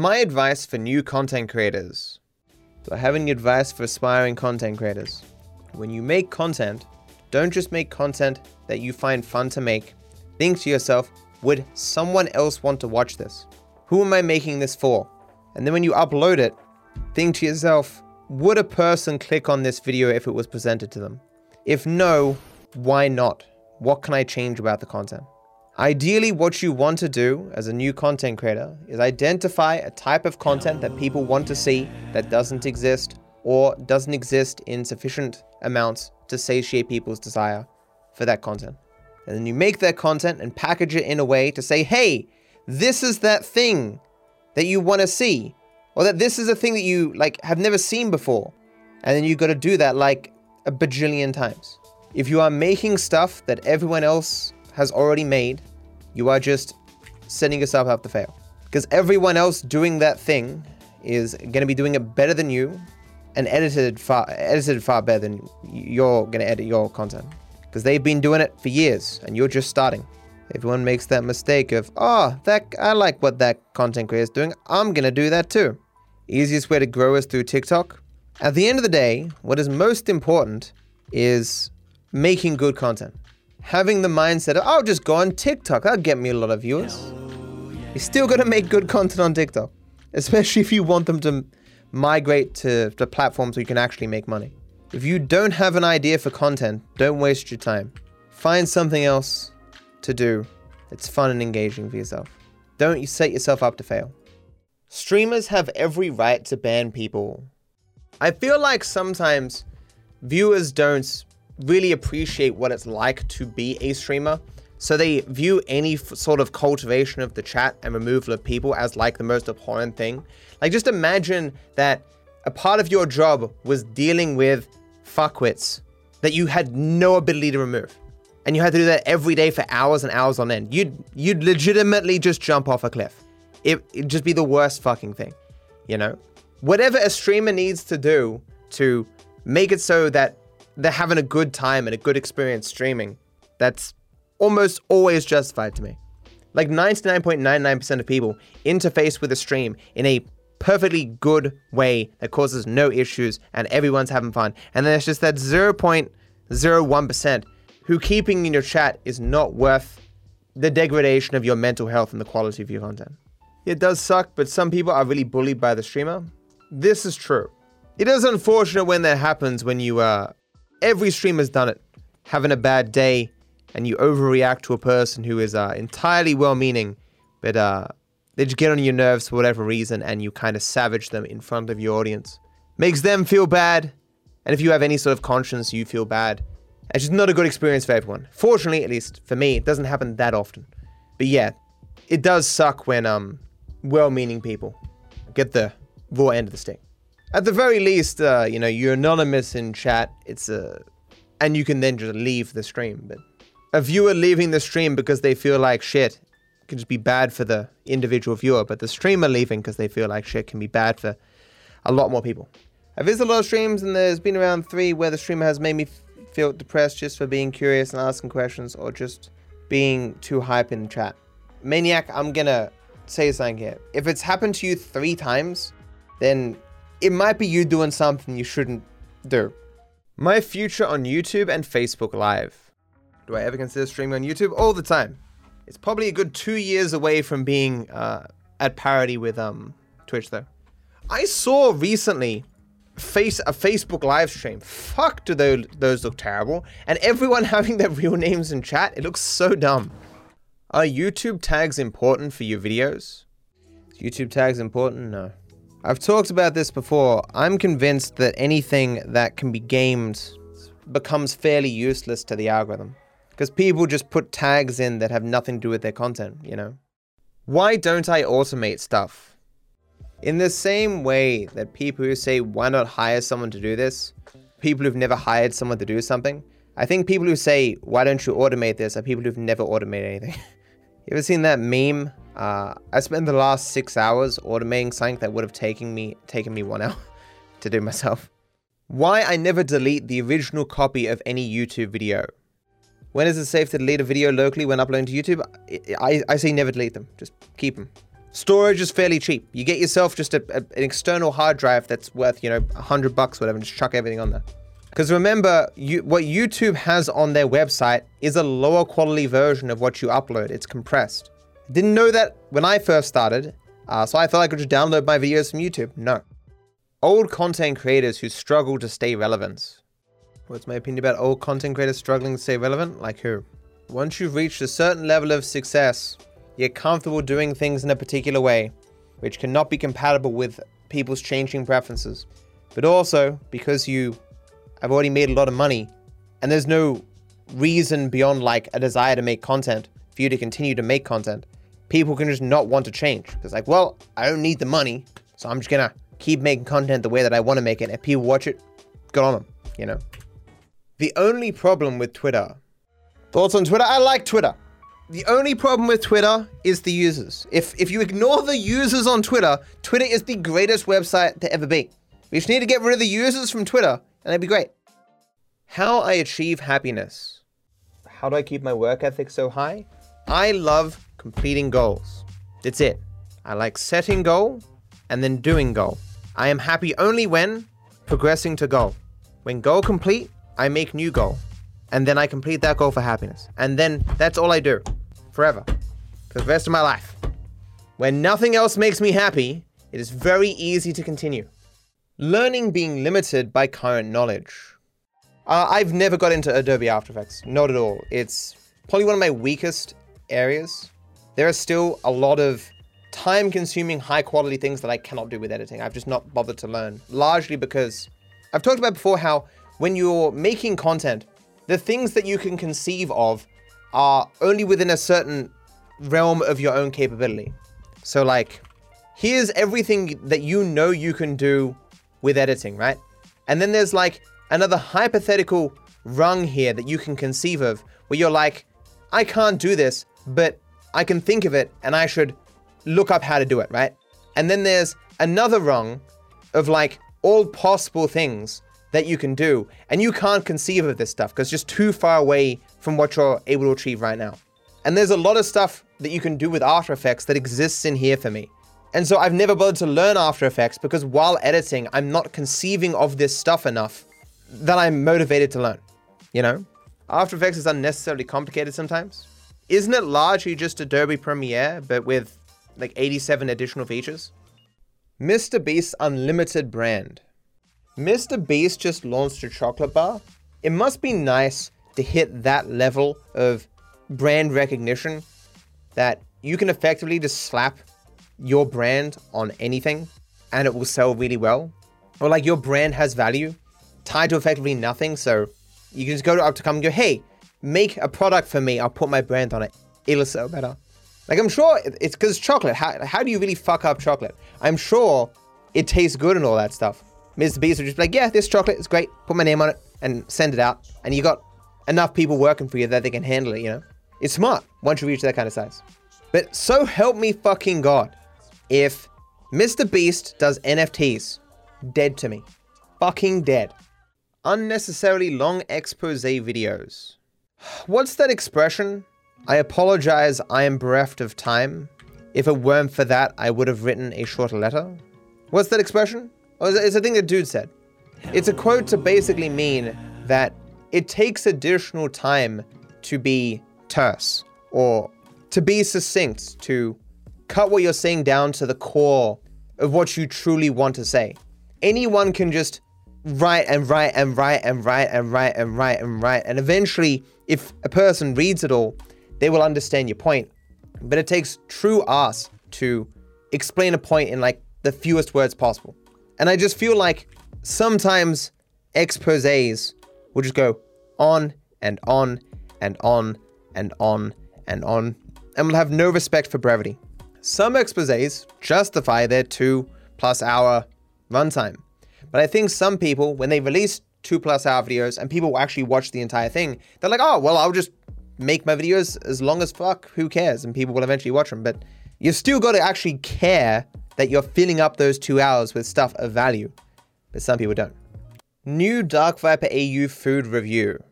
My advice for new content creators. Do I have any advice for aspiring content creators? When you make content, don't just make content that you find fun to make. Think to yourself, would someone else want to watch this? Who am I making this for? And then when you upload it, think to yourself, would a person click on this video if it was presented to them? If no, why not? What can I change about the content? Ideally, what you want to do as a new content creator is identify a type of content that people want to see that doesn't exist or doesn't exist in sufficient amounts to satiate people's desire for that content. And then you make that content and package it in a way to say, hey, this is that thing that you want to see, or that this is a thing that you like have never seen before. And then you got to do that like a bajillion times. If you are making stuff that everyone else has already made, you are just setting yourself up to fail. Because everyone else doing that thing is going to be doing it better than you and edited far edited far better than you're going to edit your content. Because they've been doing it for years and you're just starting. Everyone makes that mistake of, oh, that I like what that content creator is doing. I'm going to do that too. Easiest way to grow is through TikTok. At the end of the day, what is most important is making good content. Having the mindset of, I'll just go on TikTok, that'll get me a lot of viewers. You're still gonna make good content on TikTok, especially if you want them to migrate to the platforms where you can actually make money. If you don't have an idea for content, don't waste your time. Find something else to do that's fun and engaging for yourself. Don't you set yourself up to fail. Streamers have every right to ban people. I feel like sometimes viewers don't really appreciate what it's like to be a streamer. So they view any f- sort of cultivation of the chat and removal of people as like the most abhorrent thing. Like just imagine that a part of your job was dealing with fuckwits that you had no ability to remove. And you had to do that every day for hours and hours on end. You'd you'd legitimately just jump off a cliff. It, it'd just be the worst fucking thing. You know? Whatever a streamer needs to do to make it so that they're having a good time and a good experience streaming, that's almost always justified to me. Like 99.99% of people interface with a stream in a perfectly good way that causes no issues and everyone's having fun. And then there's just that 0.01% who keeping in your chat is not worth the degradation of your mental health and the quality of your content. It does suck, but some people are really bullied by the streamer. This is true. It is unfortunate when that happens when you uh, every streamer's done it. Having a bad day and you overreact to a person who is uh, entirely well meaning, but uh, they just get on your nerves for whatever reason and you kind of savage them in front of your audience. Makes them feel bad. And if you have any sort of conscience, you feel bad. It's just not a good experience for everyone. Fortunately, at least for me, it doesn't happen that often. But yeah, it does suck when um, well meaning people get the raw end of the stick at the very least, uh, you know, you're anonymous in chat. It's a, and you can then just leave the stream. But a viewer leaving the stream because they feel like shit can just be bad for the individual viewer. But the streamer leaving because they feel like shit can be bad for a lot more people. I've visited a lot of streams, and there's been around three where the streamer has made me feel depressed just for being curious and asking questions, or just being too hype in the chat. Maniac, I'm gonna say something here. If it's happened to you three times, then it might be you doing something you shouldn't do. My future on YouTube and Facebook Live. Do I ever consider streaming on YouTube? All the time. It's probably a good two years away from being uh, at parity with um, Twitch, though. I saw recently face a Facebook live stream. Fuck, do those, those look terrible? And everyone having their real names in chat, it looks so dumb. Are YouTube tags important for your videos? Is YouTube tags important? No. I've talked about this before. I'm convinced that anything that can be gamed becomes fairly useless to the algorithm. Because people just put tags in that have nothing to do with their content, you know? Why don't I automate stuff? In the same way that people who say, why not hire someone to do this, people who've never hired someone to do something, I think people who say, why don't you automate this, are people who've never automated anything. you ever seen that meme uh, I spent the last six hours automating something that would have taken me taken me one hour to do myself. Why I never delete the original copy of any YouTube video. When is it safe to delete a video locally when uploading to YouTube? I, I say never delete them. Just keep them. Storage is fairly cheap. You get yourself just a, a, an external hard drive that's worth, you know, a hundred bucks, whatever, and just chuck everything on there. Because remember, you, what YouTube has on their website is a lower quality version of what you upload. It's compressed. Didn't know that when I first started, uh, so I thought I could just download my videos from YouTube. No. Old content creators who struggle to stay relevant. What's my opinion about old content creators struggling to stay relevant? Like who? Once you've reached a certain level of success, you're comfortable doing things in a particular way, which cannot be compatible with people's changing preferences. But also, because you have already made a lot of money, and there's no reason beyond like a desire to make content for you to continue to make content, people can just not want to change. Because, like, well, I don't need the money, so I'm just gonna keep making content the way that I want to make it. If people watch it, good on them, you know? The only problem with Twitter. Thoughts on Twitter? I like Twitter. The only problem with Twitter is the users. If if you ignore the users on Twitter, Twitter is the greatest website to ever be. We just need to get rid of the users from Twitter, and that'd be great. How I achieve happiness. How do I keep my work ethic so high? I love completing goals. That's it. I like setting goal and then doing goal. I am happy only when progressing to goal. When goal complete, I make new goal. And then I complete that goal for happiness. And then that's all I do. Forever. For the rest of my life. When nothing else makes me happy, it is very easy to continue. Learning being limited by current knowledge. Uh, I've never got into Adobe After Effects. Not at all. It's probably one of my weakest areas. There are still a lot of time consuming, high quality things that I cannot do with editing. I've just not bothered to learn. Largely because I've talked about before how when you're making content, the things that you can conceive of are only within a certain realm of your own capability. So, like, here's everything that you know you can do with editing, right? And then there's like another hypothetical rung here that you can conceive of where you're like, I can't do this, but I can think of it and I should look up how to do it, right? And then there's another rung of like all possible things that you can do, and you can't conceive of this stuff because it's just too far away from what you're able to achieve right now. And there's a lot of stuff that you can do with After Effects that exists in here for me. And so I've never bothered to learn After Effects because while editing, I'm not conceiving of this stuff enough that I'm motivated to learn. You know? After Effects is unnecessarily complicated sometimes. Isn't it largely just Adobe Premiere, but with like 87 additional features? Mr. Beast's Unlimited brand. Mr. Beast just launched a chocolate bar. It must be nice to hit that level of brand recognition that you can effectively just slap your brand on anything and it will sell really well. Or like your brand has value tied to effectively nothing. So you can just go to up to come and go, hey, make a product for me. I'll put my brand on it. It'll sell better. Like I'm sure it's because chocolate. How, how do you really fuck up chocolate? I'm sure it tastes good and all that stuff. Mr. Beast would just be like, yeah, this chocolate is great. Put my name on it and send it out. And you got enough people working for you that they can handle it, you know? It's smart once you reach that kind of size. But so help me fucking God, if Mr. Beast does NFTs, dead to me. Fucking dead. Unnecessarily long expose videos. What's that expression? I apologize, I am bereft of time. If it weren't for that, I would have written a shorter letter. What's that expression? Oh, it's a thing that dude said. It's a quote to basically mean that it takes additional time to be terse or to be succinct, to cut what you're saying down to the core of what you truly want to say. Anyone can just write and write and write and write and write and write and write. And eventually, if a person reads it all, they will understand your point. But it takes true ass to explain a point in like the fewest words possible. And I just feel like sometimes exposes will just go on and on and on and on and on and will have no respect for brevity. Some exposes justify their two plus hour runtime. But I think some people, when they release two plus hour videos and people actually watch the entire thing, they're like, oh, well, I'll just make my videos as long as fuck. Who cares? And people will eventually watch them. But you still got to actually care that you're filling up those two hours with stuff of value, but some people don't. New Dark Viper AU food review.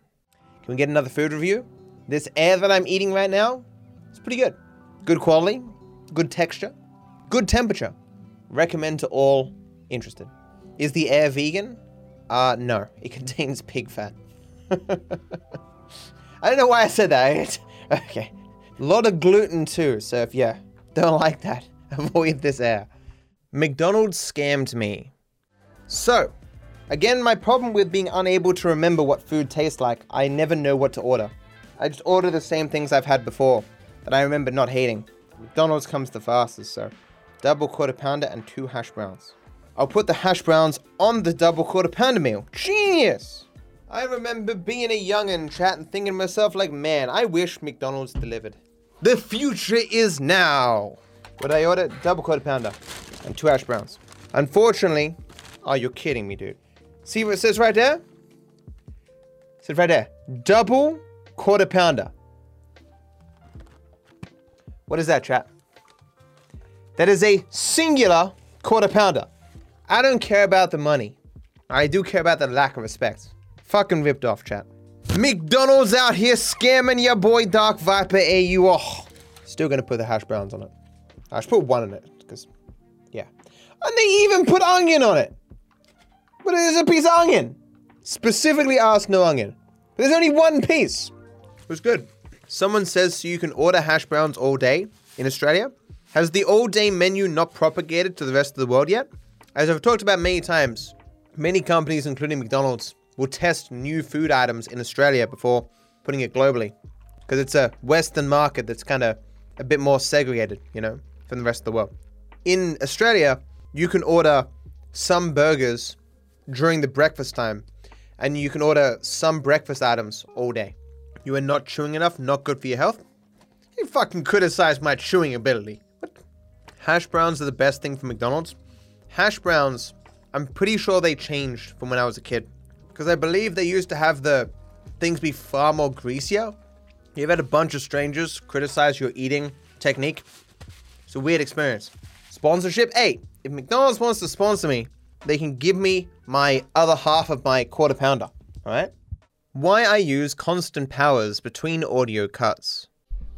Can we get another food review? This air that I'm eating right now, it's pretty good. Good quality, good texture. Good temperature. Recommend to all interested. Is the air vegan? Uh, no. It contains pig fat. I don't know why I said that. okay. A lot of gluten too, so if you don't like that, avoid this air. McDonald's scammed me. So, again, my problem with being unable to remember what food tastes like, I never know what to order. I just order the same things I've had before that I remember not hating. McDonald's comes the fastest, so double quarter pounder and two hash browns. I'll put the hash browns on the double quarter pounder meal. Genius! I remember being a youngin' chat and thinking to myself like, man, I wish McDonald's delivered. The future is now. What I order? Double quarter pounder and two hash browns. Unfortunately, oh, you're kidding me, dude. See what it says right there? It says right there. Double quarter pounder. What is that, chat? That is a singular quarter pounder. I don't care about the money. I do care about the lack of respect. Fucking ripped off, chat. McDonald's out here scamming your boy Dark Viper AU. Oh, still gonna put the hash browns on it. I should put one in it, because, yeah. And they even put onion on it. But it is a piece of onion. Specifically asked no onion. But there's only one piece. It was good. Someone says so you can order hash browns all day in Australia. Has the all day menu not propagated to the rest of the world yet? As I've talked about many times, many companies, including McDonald's, will test new food items in Australia before putting it globally. Because it's a Western market that's kind of a bit more segregated, you know, from the rest of the world. In Australia, you can order some burgers during the breakfast time, and you can order some breakfast items all day. You are not chewing enough, not good for your health. You fucking criticize my chewing ability. What? Hash browns are the best thing for McDonald's. Hash browns, I'm pretty sure they changed from when I was a kid. Because I believe they used to have the things be far more greasier. You've had a bunch of strangers criticize your eating technique. It's a weird experience. Sponsorship? Hey, if McDonald's wants to sponsor me, they can give me my other half of my quarter pounder. Alright? Why I use constant powers between audio cuts.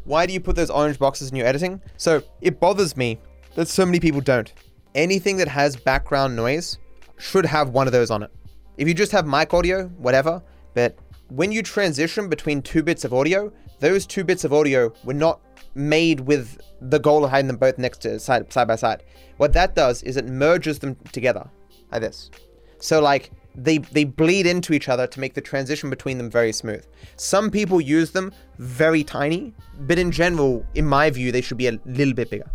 Why do you put those orange boxes in your editing? So it bothers me that so many people don't. Anything that has background noise should have one of those on it. If you just have mic audio, whatever, but when you transition between two bits of audio, those two bits of audio were not made with the goal of having them both next to side, side by side. What that does is it merges them together like this. So like they they bleed into each other to make the transition between them very smooth. Some people use them very tiny, but in general, in my view, they should be a little bit bigger.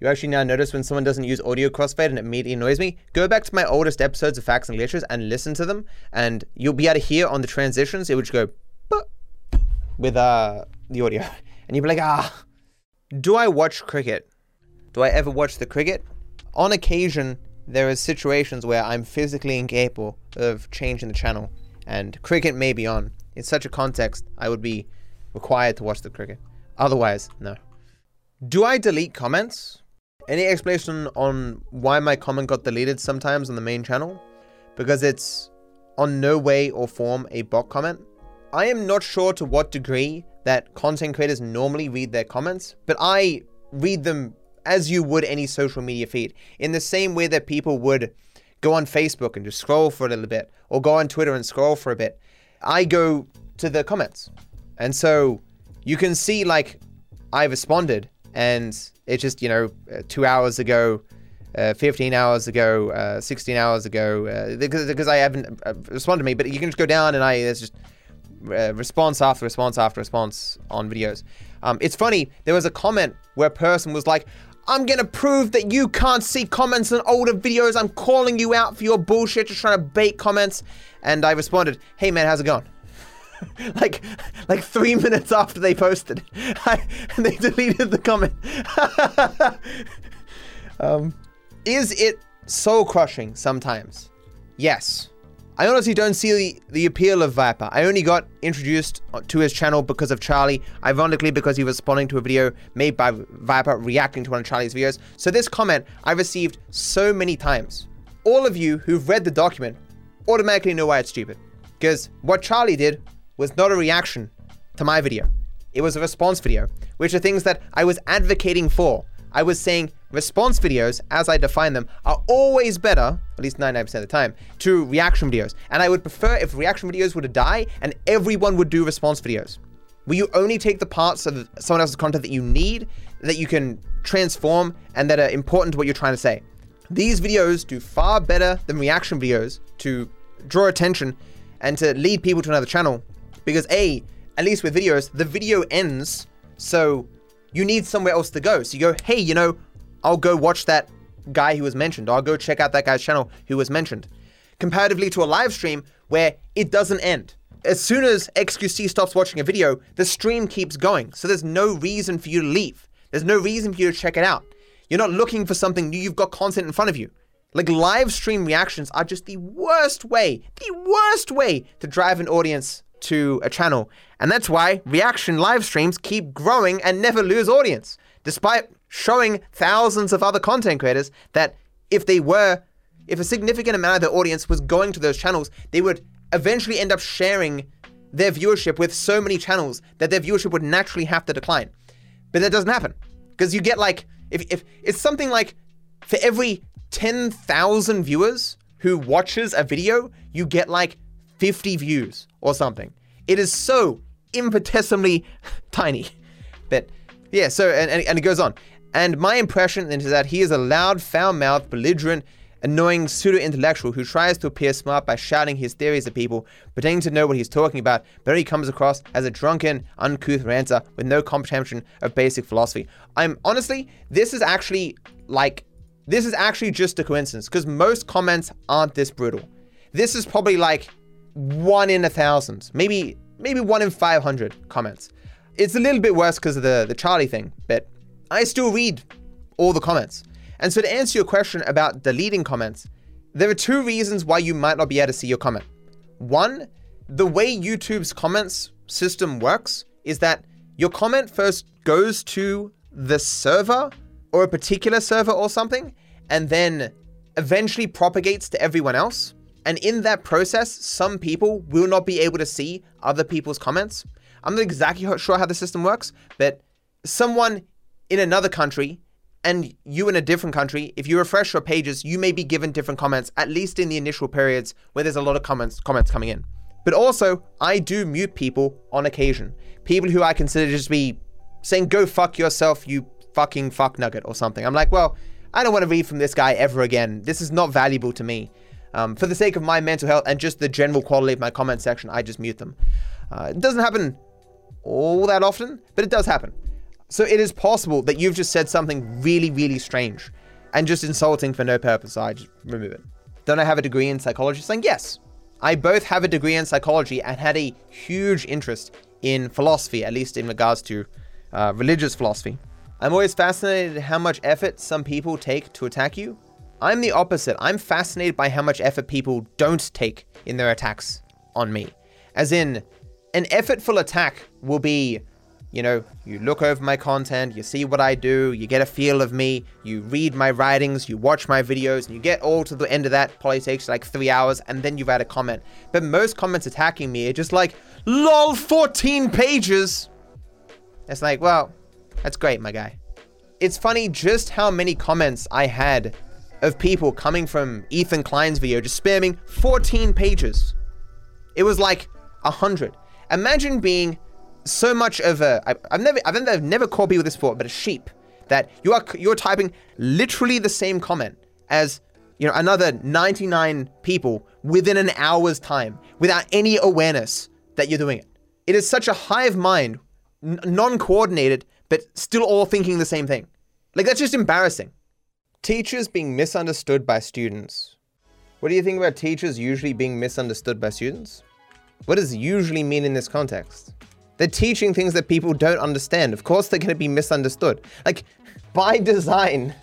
You actually now notice when someone doesn't use audio crossfade and it immediately annoys me. Go back to my oldest episodes of Facts and Glitches and listen to them, and you'll be able to hear on the transitions. It would just go with uh the audio, and you'd be like, ah. Do I watch cricket? Do I ever watch the cricket? On occasion, there are situations where I'm physically incapable of changing the channel, and cricket may be on. In such a context, I would be required to watch the cricket. Otherwise, no. Do I delete comments? Any explanation on why my comment got deleted sometimes on the main channel? Because it's on no way or form a bot comment. I am not sure to what degree that content creators normally read their comments, but I read them as you would any social media feed, in the same way that people would go on Facebook and just scroll for a little bit, or go on Twitter and scroll for a bit. I go to the comments. And so you can see, like, I responded, and it's just, you know, uh, two hours ago, uh, 15 hours ago, uh, 16 hours ago, uh, because, because I haven't uh, responded to me, but you can just go down and I, there's just uh, response after response after response on videos. Um, it's funny, there was a comment where a person was like, I'm gonna prove that you can't see comments on older videos. I'm calling you out for your bullshit, just trying to bait comments. And I responded, hey man, how's it going? like, like three minutes after they posted, and they deleted the comment. um, is it soul crushing sometimes? Yes. I honestly don't see the, the appeal of Viper. I only got introduced to his channel because of Charlie, ironically because he was responding to a video made by Viper reacting to one of Charlie's videos. So this comment I received so many times. All of you who've read the document automatically know why it's stupid. Because what Charlie did was not a reaction to my video. It was a response video, which are things that I was advocating for. I was saying, response videos, as I define them, are always better, at least 99% of the time, to reaction videos. And I would prefer if reaction videos were to die and everyone would do response videos. Where you only take the parts of someone else's content that you need, that you can transform, and that are important to what you're trying to say. These videos do far better than reaction videos to draw attention and to lead people to another channel. Because A, at least with videos, the video ends, so you need somewhere else to go. So you go, hey, you know, I'll go watch that guy who was mentioned, I'll go check out that guy's channel who was mentioned. Comparatively to a live stream where it doesn't end. As soon as XQC stops watching a video, the stream keeps going. So there's no reason for you to leave. There's no reason for you to check it out. You're not looking for something new, you've got content in front of you. Like live stream reactions are just the worst way, the worst way to drive an audience to a channel. And that's why reaction live streams keep growing and never lose audience, despite showing thousands of other content creators that if they were, if a significant amount of their audience was going to those channels, they would eventually end up sharing their viewership with so many channels that their viewership would naturally have to decline. But that doesn't happen because you get like, if, if it's something like for every 10,000 viewers who watches a video, you get like 50 views or something. It is so infinitesimally tiny. But yeah, so, and, and, and it goes on. And my impression is that he is a loud, foul mouthed, belligerent, annoying pseudo intellectual who tries to appear smart by shouting his theories at people, pretending to know what he's talking about, but he comes across as a drunken, uncouth ranter with no comprehension of basic philosophy. I'm honestly, this is actually like, this is actually just a coincidence because most comments aren't this brutal. This is probably like one in a thousand, maybe maybe one in 500 comments. It's a little bit worse because of the, the Charlie thing, but I still read all the comments. And so to answer your question about deleting comments, there are two reasons why you might not be able to see your comment. One, the way YouTube's comments system works is that your comment first goes to the server or a particular server or something, and then eventually propagates to everyone else. And in that process, some people will not be able to see other people's comments. I'm not exactly sure how the system works, but someone in another country and you in a different country, if you refresh your pages, you may be given different comments, at least in the initial periods where there's a lot of comments comments coming in. But also, I do mute people on occasion. People who I consider just be saying, go fuck yourself, you fucking fuck nugget or something. I'm like, well, I don't want to read from this guy ever again. This is not valuable to me. Um, for the sake of my mental health and just the general quality of my comment section, I just mute them. Uh, it doesn't happen all that often, but it does happen. So it is possible that you've just said something really, really strange and just insulting for no purpose. I just remove it. Don't I have a degree in psychology? Saying yes. I both have a degree in psychology and had a huge interest in philosophy, at least in regards to uh, religious philosophy. I'm always fascinated at how much effort some people take to attack you. I'm the opposite. I'm fascinated by how much effort people don't take in their attacks on me. As in, an effortful attack will be, you know, you look over my content, you see what I do, you get a feel of me, you read my writings, you watch my videos, and you get all to the end of that, probably takes like three hours, and then you've write a comment. But most comments attacking me are just like, lol, 14 pages. It's like, well, that's great, my guy. It's funny just how many comments I had of people coming from Ethan Klein's video just spamming 14 pages. It was like a hundred. Imagine being so much of a I, I've never I've never, I've never called people this before, but a sheep that you are you're typing literally the same comment as you know another 99 people within an hour's time without any awareness that you're doing it. It is such a hive mind, n- non-coordinated, but still all thinking the same thing. Like that's just embarrassing. Teachers being misunderstood by students. What do you think about teachers usually being misunderstood by students? What does usually mean in this context? They're teaching things that people don't understand. Of course, they're going to be misunderstood. Like, by design,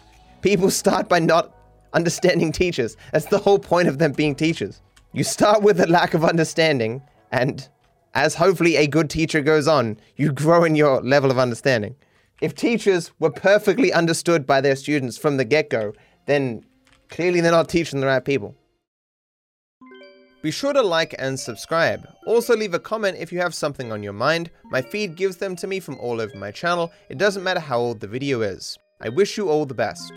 people start by not understanding teachers. That's the whole point of them being teachers. You start with a lack of understanding, and as hopefully a good teacher goes on, you grow in your level of understanding. If teachers were perfectly understood by their students from the get go, then clearly they're not teaching the right people. Be sure to like and subscribe. Also leave a comment if you have something on your mind. My feed gives them to me from all over my channel. It doesn't matter how old the video is. I wish you all the best.